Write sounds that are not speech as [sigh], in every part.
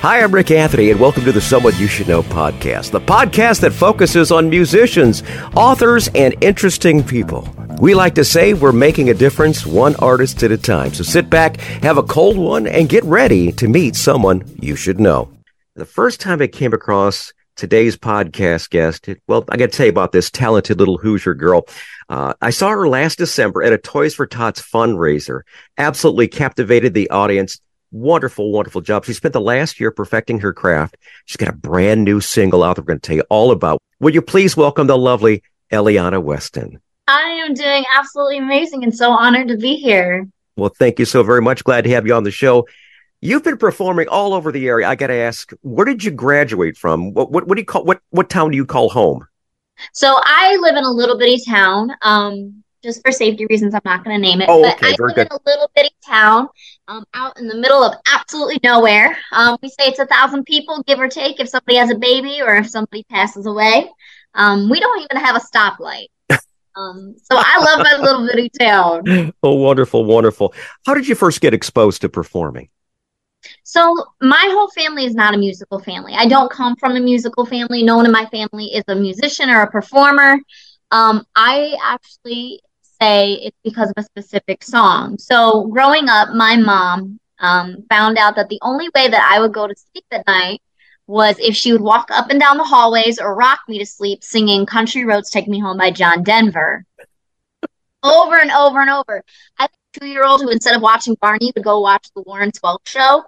Hi, I'm Rik Anthony, and welcome to the Someone You Should Know podcast, the podcast that focuses on musicians, authors, and interesting people. We like to say we're making a difference one artist at a time. So sit back, have a cold one, and get ready to meet someone you should know. The first time I came across today's podcast guest, well, I got to tell you about this talented little Hoosier girl. Uh, I saw her last December at a Toys for Tots fundraiser. Absolutely captivated the audience wonderful, wonderful job. She spent the last year perfecting her craft. She's got a brand new single out that we're going to tell you all about. Would you please welcome the lovely Eliana Weston? I am doing absolutely amazing and so honored to be here. Well, thank you so very much. Glad to have you on the show. You've been performing all over the area. I got to ask, where did you graduate from? What, what, what do you call what what town do you call home? So I live in a little bitty town. Um, just for safety reasons, I'm not going to name it. Oh, but okay, I very live good. in a little bitty town um, out in the middle of absolutely nowhere. Um, we say it's a thousand people, give or take, if somebody has a baby or if somebody passes away. Um, we don't even have a stoplight. [laughs] Um, so I love my little bitty town. [laughs] Oh, wonderful, wonderful. How did you first get exposed to performing? So my whole family is not a musical family. I don't come from a musical family. No one in my family is a musician or a performer. Um, I actually say it's because of a specific song. So growing up, my mom um, found out that the only way that I would go to sleep at night was if she would walk up and down the hallways or rock me to sleep singing Country Roads Take Me Home by John Denver. over and over and over. I have a two year old who, instead of watching Barney, would go watch the Lawrence Welk show.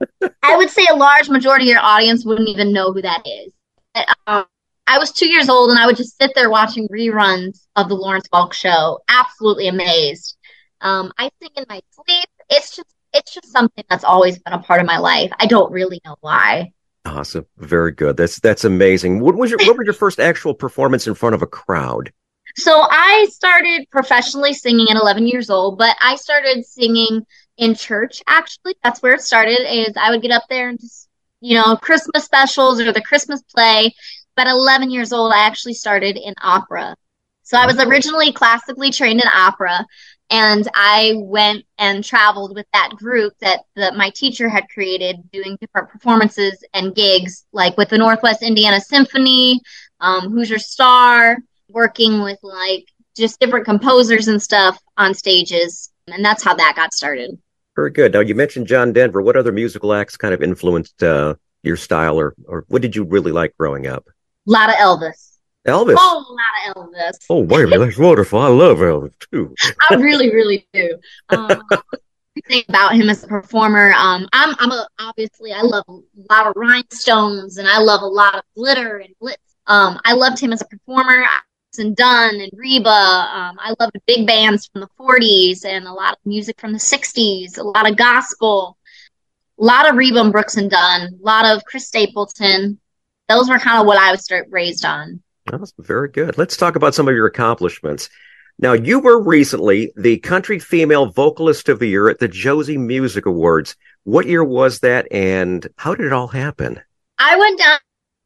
[laughs] I would say a large majority of your audience wouldn't even know who that is. But, um, I was two years old and I would just sit there watching reruns of the Lawrence Welk show, absolutely amazed. Um, I sing in my sleep. It's just it's just something that's always been a part of my life. I don't really know why. Awesome, very good. That's that's amazing. What was your what was your first actual performance in front of a crowd? So I started professionally singing at 11 years old, but I started singing in church. Actually, that's where it started. Is I would get up there and just you know Christmas specials or the Christmas play. But at 11 years old, I actually started in opera. So I was originally classically trained in opera, and I went and traveled with that group that the, my teacher had created, doing different performances and gigs, like with the Northwest Indiana Symphony, um, Hoosier Star, working with like just different composers and stuff on stages, and that's how that got started. Very good. Now you mentioned John Denver. What other musical acts kind of influenced uh, your style, or or what did you really like growing up? A lot of Elvis. Elvis. Oh, a lot of Elvis. Oh, wait a minute, that's wonderful. I love Elvis too. [laughs] I really, really do. Um, [laughs] everything about him as a performer. Um, I'm, I'm a, obviously I love a lot of rhinestones and I love a lot of glitter and glitz. Um, I loved him as a performer. And Dunn and Reba. Um, I loved big bands from the 40s and a lot of music from the 60s, a lot of gospel, a lot of Reba and Brooks and Dunn, a lot of Chris Stapleton. Those were kind of what I was raised on. That's very good. Let's talk about some of your accomplishments. Now, you were recently the Country Female Vocalist of the Year at the Josie Music Awards. What year was that, and how did it all happen? I went down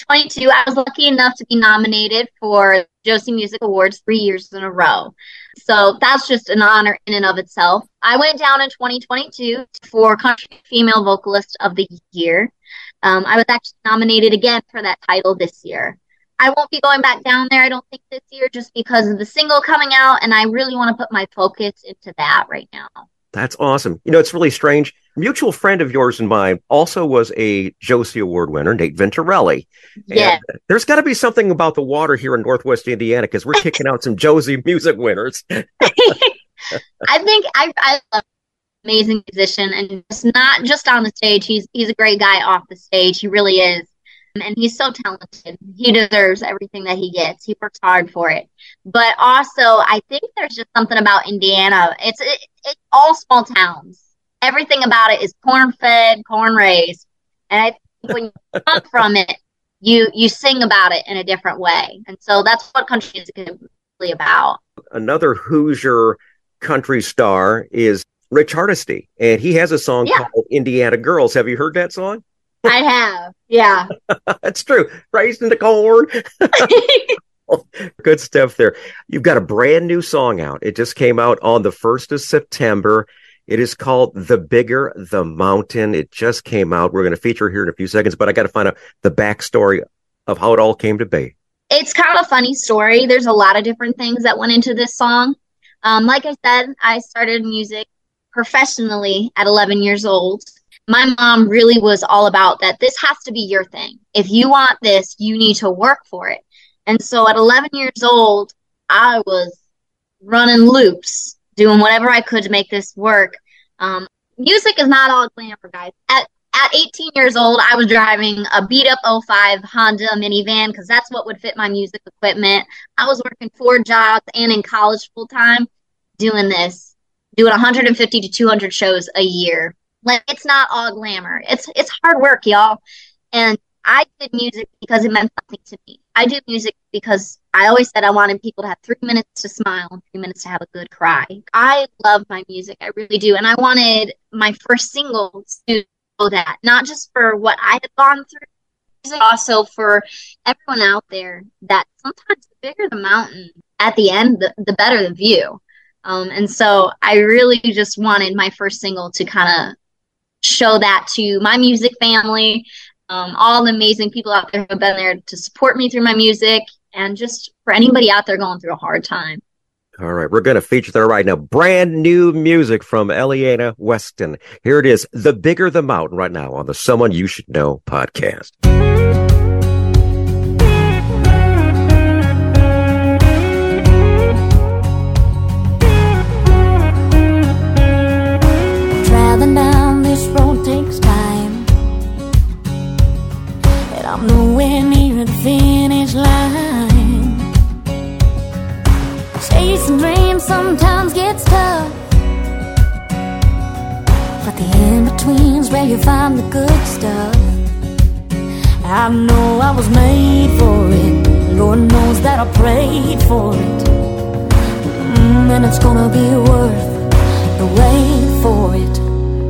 22. I was lucky enough to be nominated for Josie Music Awards three years in a row. So that's just an honor in and of itself. I went down in 2022 for Country Female Vocalist of the Year. Um, I was actually nominated again for that title this year. I won't be going back down there, I don't think, this year just because of the single coming out, and I really want to put my focus into that right now. That's awesome. You know, it's really strange. A mutual friend of yours and mine also was a Josie Award winner, Nate Venturelli. Yeah. And there's got to be something about the water here in Northwest Indiana because we're kicking out some Josie [laughs] music winners. [laughs] I think I, I love amazing musician and just not just on the stage. He's he's a great guy off the stage. He really is. Um, and he's so talented. He deserves everything that he gets. He works hard for it. But also, I think there's just something about Indiana. It's it, it's all small towns. Everything about it is corn fed, corn raised. And I think when you [laughs] come from it, you you sing about it in a different way. And so that's what country is really about. Another Hoosier country star is Rich Hardesty, and he has a song Yeah. called Indiana Girls. Have you heard that song? I have. Yeah. [laughs] That's true. Raised in the corn. [laughs] Good stuff there. You've got a brand new song out. It just came out on the 1st of September. It is called The Bigger the Mountain. It just came out. We're going to feature here in a few seconds, but I got to find out the backstory of how it all came to be. It's kind of a funny story. There's a lot of different things that went into this song. Um, like I said, I started music professionally at 11 years old. My mom really was all about that. This has to be your thing. If you want this, you need to work for it. And so at 11 years old, I was running loops doing whatever I could to make this work. Um, music is not all glamour, guys. At at 18 years old, I was driving a beat up 05 Honda minivan because that's what would fit my music equipment. I was working four jobs and in college full time doing this, doing 150 to 200 shows a year. Like it's not all glamour. It's it's hard work, y'all. And I did music because it meant something to me. I do music because I always said I wanted people to have three minutes to smile and three minutes to have a good cry. I love my music, I really do. And I wanted my first single to know that, not just for what I had gone through, but also for everyone out there that sometimes the bigger the mountain at the end, the, the better the view. Um, and so I really just wanted my first single to kind of show that to my music family, um, all the amazing people out there who have been there to support me through my music, and just for anybody out there going through a hard time. All right, we're going to feature that right now. Brand new music from Eliana Weston. Here it is, The Bigger the Mountain, right now on the Someone You Should Know podcast. I'm nowhere near the finish line. Chasing dreams sometimes gets tough. But the in between's where you find the good stuff. I know I was made for it. Lord knows that I prayed for it. Mm, and it's gonna be worth the wait for it.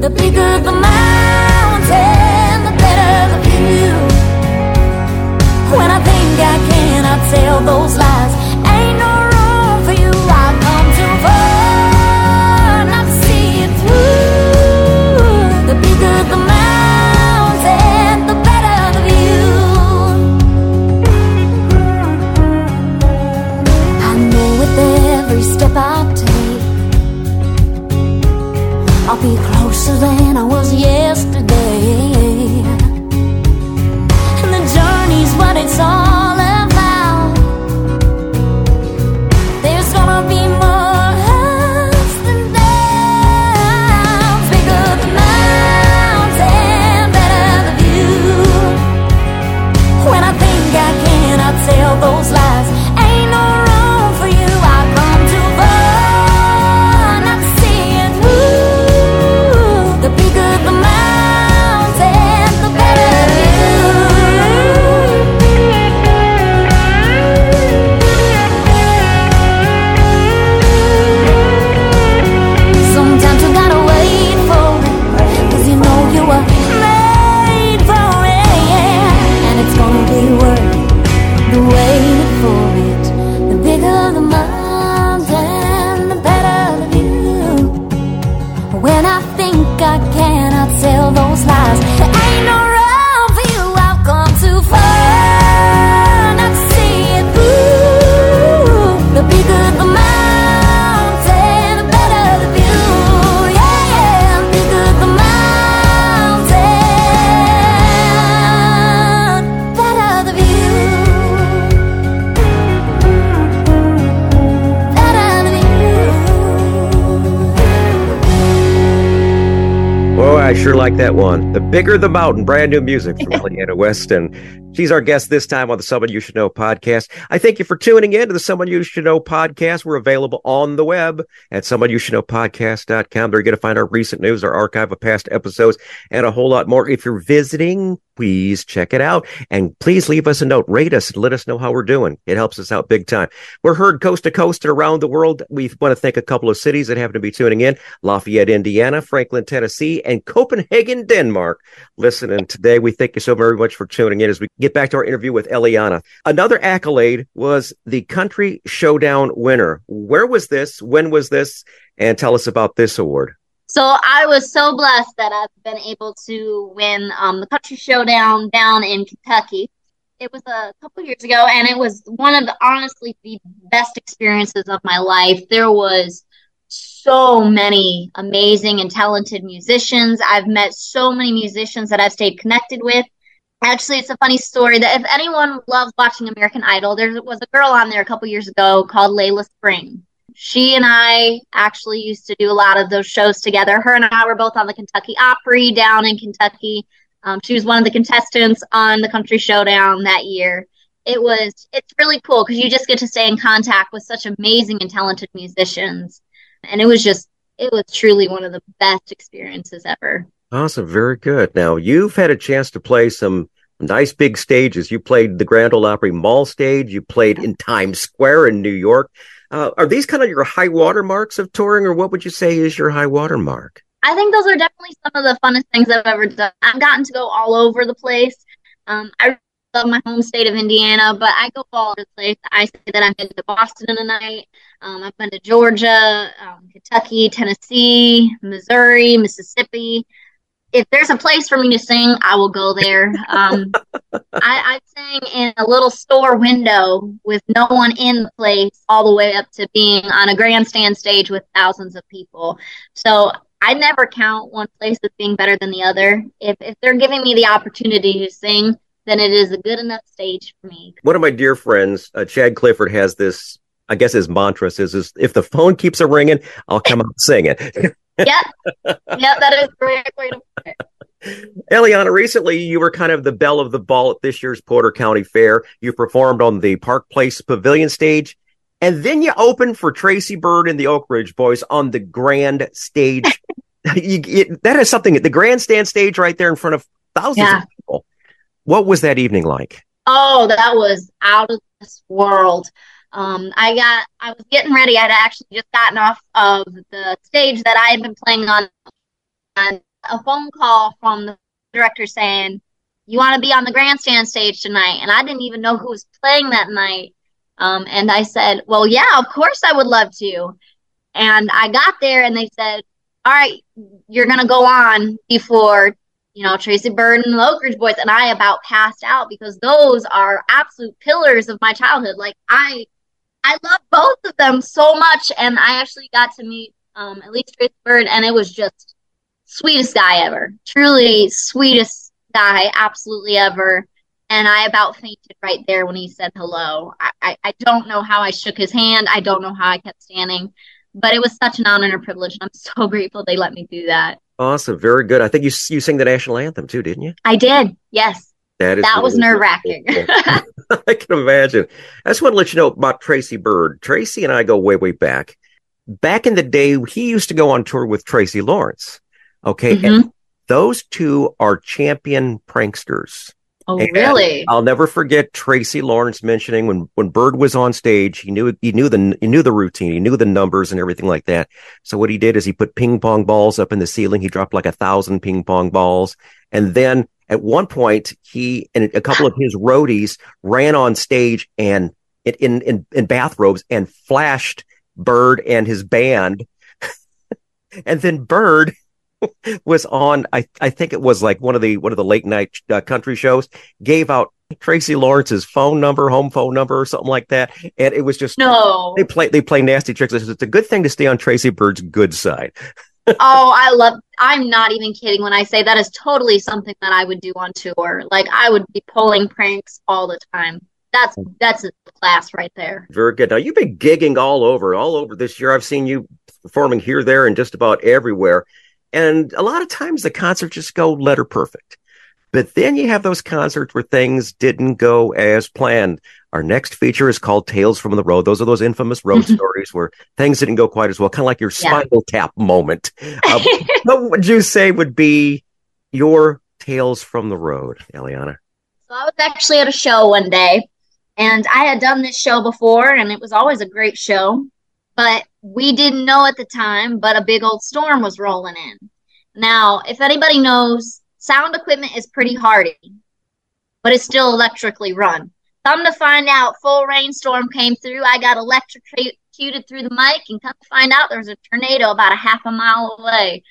The bigger the mountain, the better the view. When I think I cannot tell those lies those lies. I sure like that one. The Bigger the Mountain, brand new music from Eliana Weston. She's our guest this time on the Someone You Should Know podcast. I thank you for tuning in to the Someone You Should Know podcast. We're available on the web at someone you should There you're going to find our recent news, our archive of past episodes, and a whole lot more. If you're visiting, please check it out. And please leave us a note, rate us, and let us know how we're doing. It helps us out big time. We're heard coast to coast and around the world. We want to thank a couple of cities that happen to be tuning in Lafayette, Indiana, Franklin, Tennessee, and Copenhagen, Denmark. Listening today, we thank you so very much for tuning in as we get back to our interview with Eliana. Another accolade was the Country Showdown winner. Where was this? When was this? And tell us about this award. So I was so blessed that I've been able to win um, the Country Showdown down in Kentucky. It was a couple years ago, and it was one of the honestly the best experiences of my life. There was so many amazing and talented musicians. I've met so many musicians that I've stayed connected with. Actually, it's a funny story that if anyone loves watching American Idol, there was a girl on there a couple years ago called Layla Spring. She and I actually used to do a lot of those shows together. Her and I were both on the Kentucky Opry down in Kentucky. Um, she was one of the contestants on the Country Showdown that year. It was it's really cool because you just get to stay in contact with such amazing and talented musicians and it was just it was truly one of the best experiences ever. Awesome, very good. Now you've had a chance to play some nice big stages. You played the Grand Ole Opry Mall stage. You played in Times Square in New York. Uh, are these kind of your high water marks of touring, or what would you say is your high water mark? I think those are definitely some of the funnest things I've ever done. I've gotten to go all over the place. Um, I love my home state of Indiana, but I go all over the place. I say that I've been to Boston in night. Um, I've been to Georgia, um, Kentucky, Tennessee, Missouri, Mississippi. If there's a place for me to sing, I will go there. Um, [laughs] I, I sang in a little store window with no one in the place, all the way up to being on a grandstand stage with thousands of people. So I never count one place as being better than the other. If if they're giving me the opportunity to sing, then it is a good enough stage for me. One of my dear friends, uh, Chad Clifford, has this. I guess his mantra is, is if the phone keeps a ringing, I'll come out singing. [laughs] yep, yep, that is a great way to put it. Eliana, recently you were kind of the belle of the ball at this year's Porter County Fair. You performed on the Park Place Pavilion stage, and then you opened for Tracy Byrd and the Oak Ridge Boys on the grand stage. [laughs] you, it, that is something, the grandstand stage right there in front of thousands yeah. of people. What was that evening like? Oh, that was out of this world. Um, I got, I was getting ready. I'd actually just gotten off of the stage that I had been playing on, and a phone call from the director saying, "You want to be on the grandstand stage tonight?" And I didn't even know who was playing that night. Um, and I said, "Well, yeah, of course I would love to." And I got there, and they said, "All right, you're gonna go on before you know, Tracy Byrd and the Oak Ridge Boys, and I about passed out because those are absolute pillars of my childhood. Like I, I love both of them so much, and I actually got to meet um, at least Tracy Byrd, and it was just sweetest guy ever, truly sweetest guy, absolutely ever. And I about fainted right there when he said hello. I, I, I don't know how I shook his hand. I don't know how I kept standing, but it was such an honor and a privilege. And I'm so [laughs] grateful they let me do that. Awesome, very good. I think you you sang the national anthem too, didn't you? I did. Yes. That, is that was nerve wracking. [laughs] I can imagine. I just want to let you know about Tracy Byrd. Tracy and I go way, way back. Back in the day, he used to go on tour with Tracy Lawrence. Okay. Mm-hmm. And those two are champion pranksters. Oh, and really? I'll never forget Tracy Lawrence mentioning when when Byrd was on stage, he knew he knew the he knew the routine, he knew the numbers and everything like that. So what he did is he put ping pong balls up in the ceiling. He dropped like a thousand ping pong balls, and then at one point he and a couple of his roadies ran on stage and in in in bathrobes and flashed Byrd and his band, [laughs] and then Byrd [laughs] was on I, I think it was like one of the one of the late night uh, country shows gave out Tracy Lawrence's phone number, home phone number, or something like that, and it was just no. They play they play nasty tricks. It's a good thing to stay on Tracy Byrd's good side. [laughs] oh, I love. I'm not even kidding when I say that is totally something that I would do on tour. Like I would be pulling pranks all the time. That's that's a class right there. Very good. Now you've been gigging all over, all over this year. I've seen you performing here, there, and just about everywhere. And a lot of times the concerts just go letter perfect. But then you have those concerts where things didn't go as planned. Our next feature is called Tales from the Road. Those are those infamous road [laughs] stories where things didn't go quite as well, kind of like your yeah. spinal tap moment. [laughs] Uh, what would you say would be your Tales from the Road, Eliana? So I was actually at a show one day and I had done this show before and it was always a great show but we didn't know at the time, but a big old storm was rolling in. Now, if anybody knows, sound equipment is pretty hardy, but it's still electrically run. Come to find out, full rainstorm came through. I got electrocuted through the mic, and come to find out, there was a tornado about a half a mile away.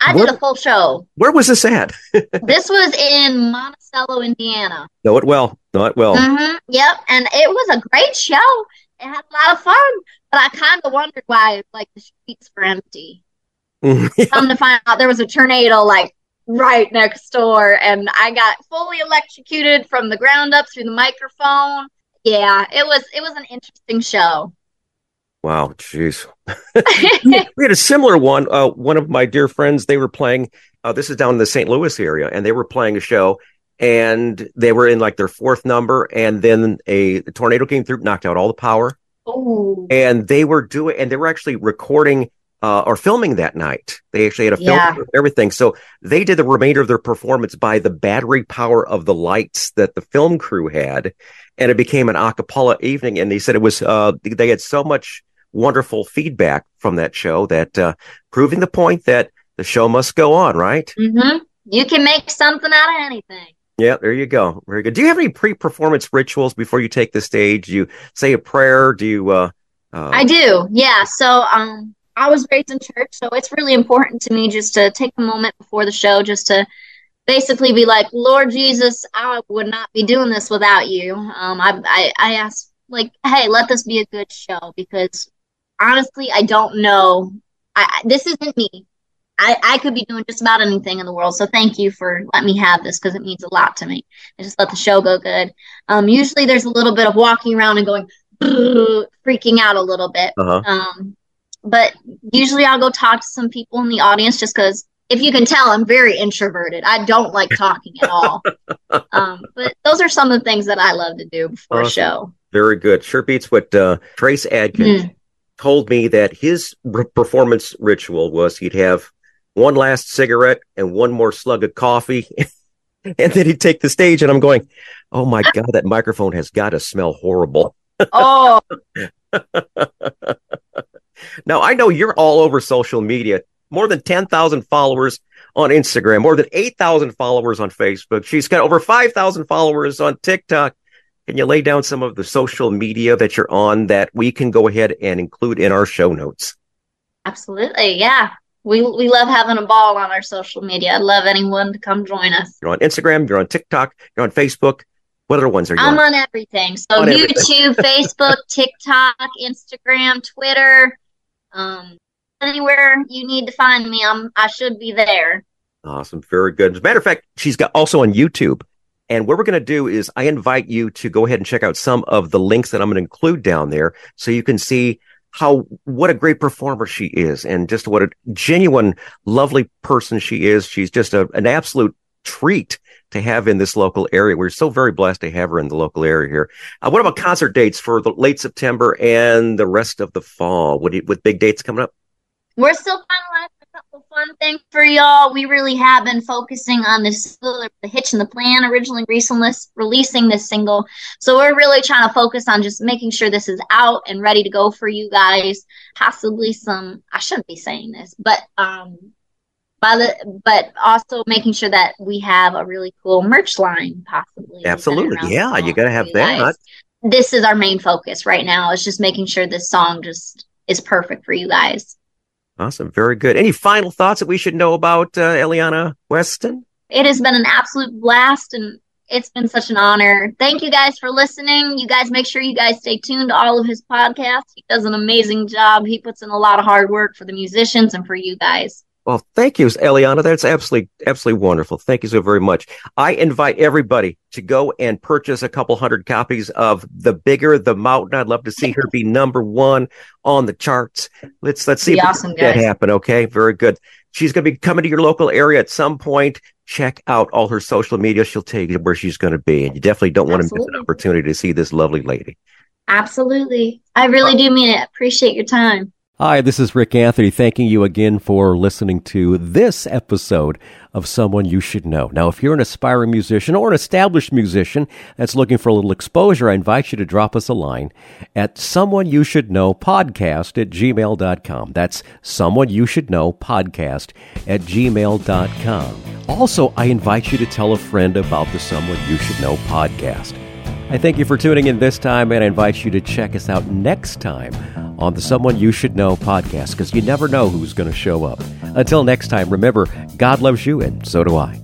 I Where- did a full show. Where was this at? [laughs] this was in Monticello, Indiana. know it well. Know it well. hmm Yep, and it was a great show. It had a lot of fun, but I kind of wondered why like the streets were empty. [laughs] Come to find out, there was a tornado like right next door, and I got fully electrocuted from the ground up through the microphone. Yeah, it was it was an interesting show. wow, jeez. [laughs] [laughs] we had a similar one. Uh, one of my dear friends, they were playing. Uh, this is down in the St. Louis area, and they were playing a show, and they were in like their fourth number, and then a tornado came through, knocked out all the power, oh, and they were doing, and they were actually recording uh, or filming that night. They actually had a film Yeah. everything, so they did the remainder of their performance by the battery power of the lights that the film crew had, and it became an a cappella evening. And they said it was uh, they had so much wonderful feedback from that show that uh, proving the point that the show must go on, right? hmm you can make something out of anything. Yeah, there you go. Very good. Do you have any pre-performance rituals before you take the stage? Do you say a prayer? Do you? Uh, uh, I do, yeah. So, um, I was raised in church, so it's really important to me just to take a moment before the show, just to basically be like, Lord Jesus, I would not be doing this without you. Um, I, I, I ask, like, hey, let this be a good show because honestly, I don't know. I, this isn't me. I, I could be doing just about anything in the world. So thank you for letting me have this because it means a lot to me. I just let the show go good. Um, usually there's a little bit of walking around and going, [laughs] freaking out a little bit. uh-huh. Um, but usually I'll go talk to some people in the audience just because if you can tell, I'm very introverted. I don't like talking at all. [laughs] um, but those are some of the things that I love to do before a show. Very good. Sure beats what uh, Trace Adkins Mm. told me that his r- performance ritual was he'd have one last cigarette and one more slug of coffee, [laughs] and then he'd take the stage. And I'm going, oh my god, that microphone has got to smell horrible. Oh, [laughs] Now I know you're all over social media. More than ten thousand followers on Instagram, more than eight thousand followers on Facebook. She's got over five thousand followers on TikTok. Can you lay down some of the social media that you're on that we can go ahead and include in our show notes? absolutely. Yeah. We, we love having a ball on our social media. I'd love anyone to come join us. You're on Instagram, you're on TikTok, you're on Facebook. What other ones are you I'm on? on everything. So On everything. YouTube, [laughs] Facebook, TikTok, Instagram, Twitter, um, anywhere you need to find me, I'm I should be there. Awesome. Very good. As a matter of fact, she's got also on YouTube. And what we're going to do is I invite you to go ahead and check out some of the links that I'm going to include down there so you can see how what a great performer she is and just what a genuine lovely person she is. She's just a, an absolute treat to have in this local area. We're so very blessed to have her in the local area here. Uh, what about concert dates for the late September and the rest of the fall? What you- with big dates coming up? We're still finalizing a couple fun things for y'all. We really have been focusing on this the hitch and the plan originally releasing this single. So we're really trying to focus on just making sure this is out and ready to go for you guys. Possibly some I shouldn't be saying this, but um the but also making sure that we have a really cool merch line possibly. Absolutely. Yeah, you gotta have that. This is our main focus right now. Is just making sure this song just is perfect for you guys. Awesome. Very good. Any final thoughts that we should know about uh, Eliana Weston? It has been an absolute blast and it's been such an honor. Thank you guys for listening. You guys make sure you guys stay tuned to all of his podcasts. He does an amazing job. He puts in a lot of hard work for the musicians and for you guys. Well, thank you, Eliana. That's absolutely, absolutely wonderful. Thank you so very much. I invite everybody to go and purchase a couple hundred copies of "The Bigger the Mountain." I'd love to see her be number one on the charts. Let's let's see awesome, that happen. Okay, very good. She's going to be coming to your local area at some point. Check out all her social media. She'll tell you where she's going to be, and you definitely don't want to miss an opportunity to see this lovely lady. Absolutely. I really do mean it. Appreciate your time. Hi, this is Rik Anthony thanking you again for listening to this episode of Someone You Should Know. Now, if you're an aspiring musician or an established musician that's looking for a little exposure, I invite you to drop us a line at someone you should know podcast at gmail.com. That's someone you should know podcast at gmail.com. Also, I invite you to tell a friend about the Someone You Should Know podcast. I thank you for tuning in this time and I invite you to check us out next time on the Someone You Should Know podcast because you never know who's going to show up. Until next time, remember, God loves you and so do I.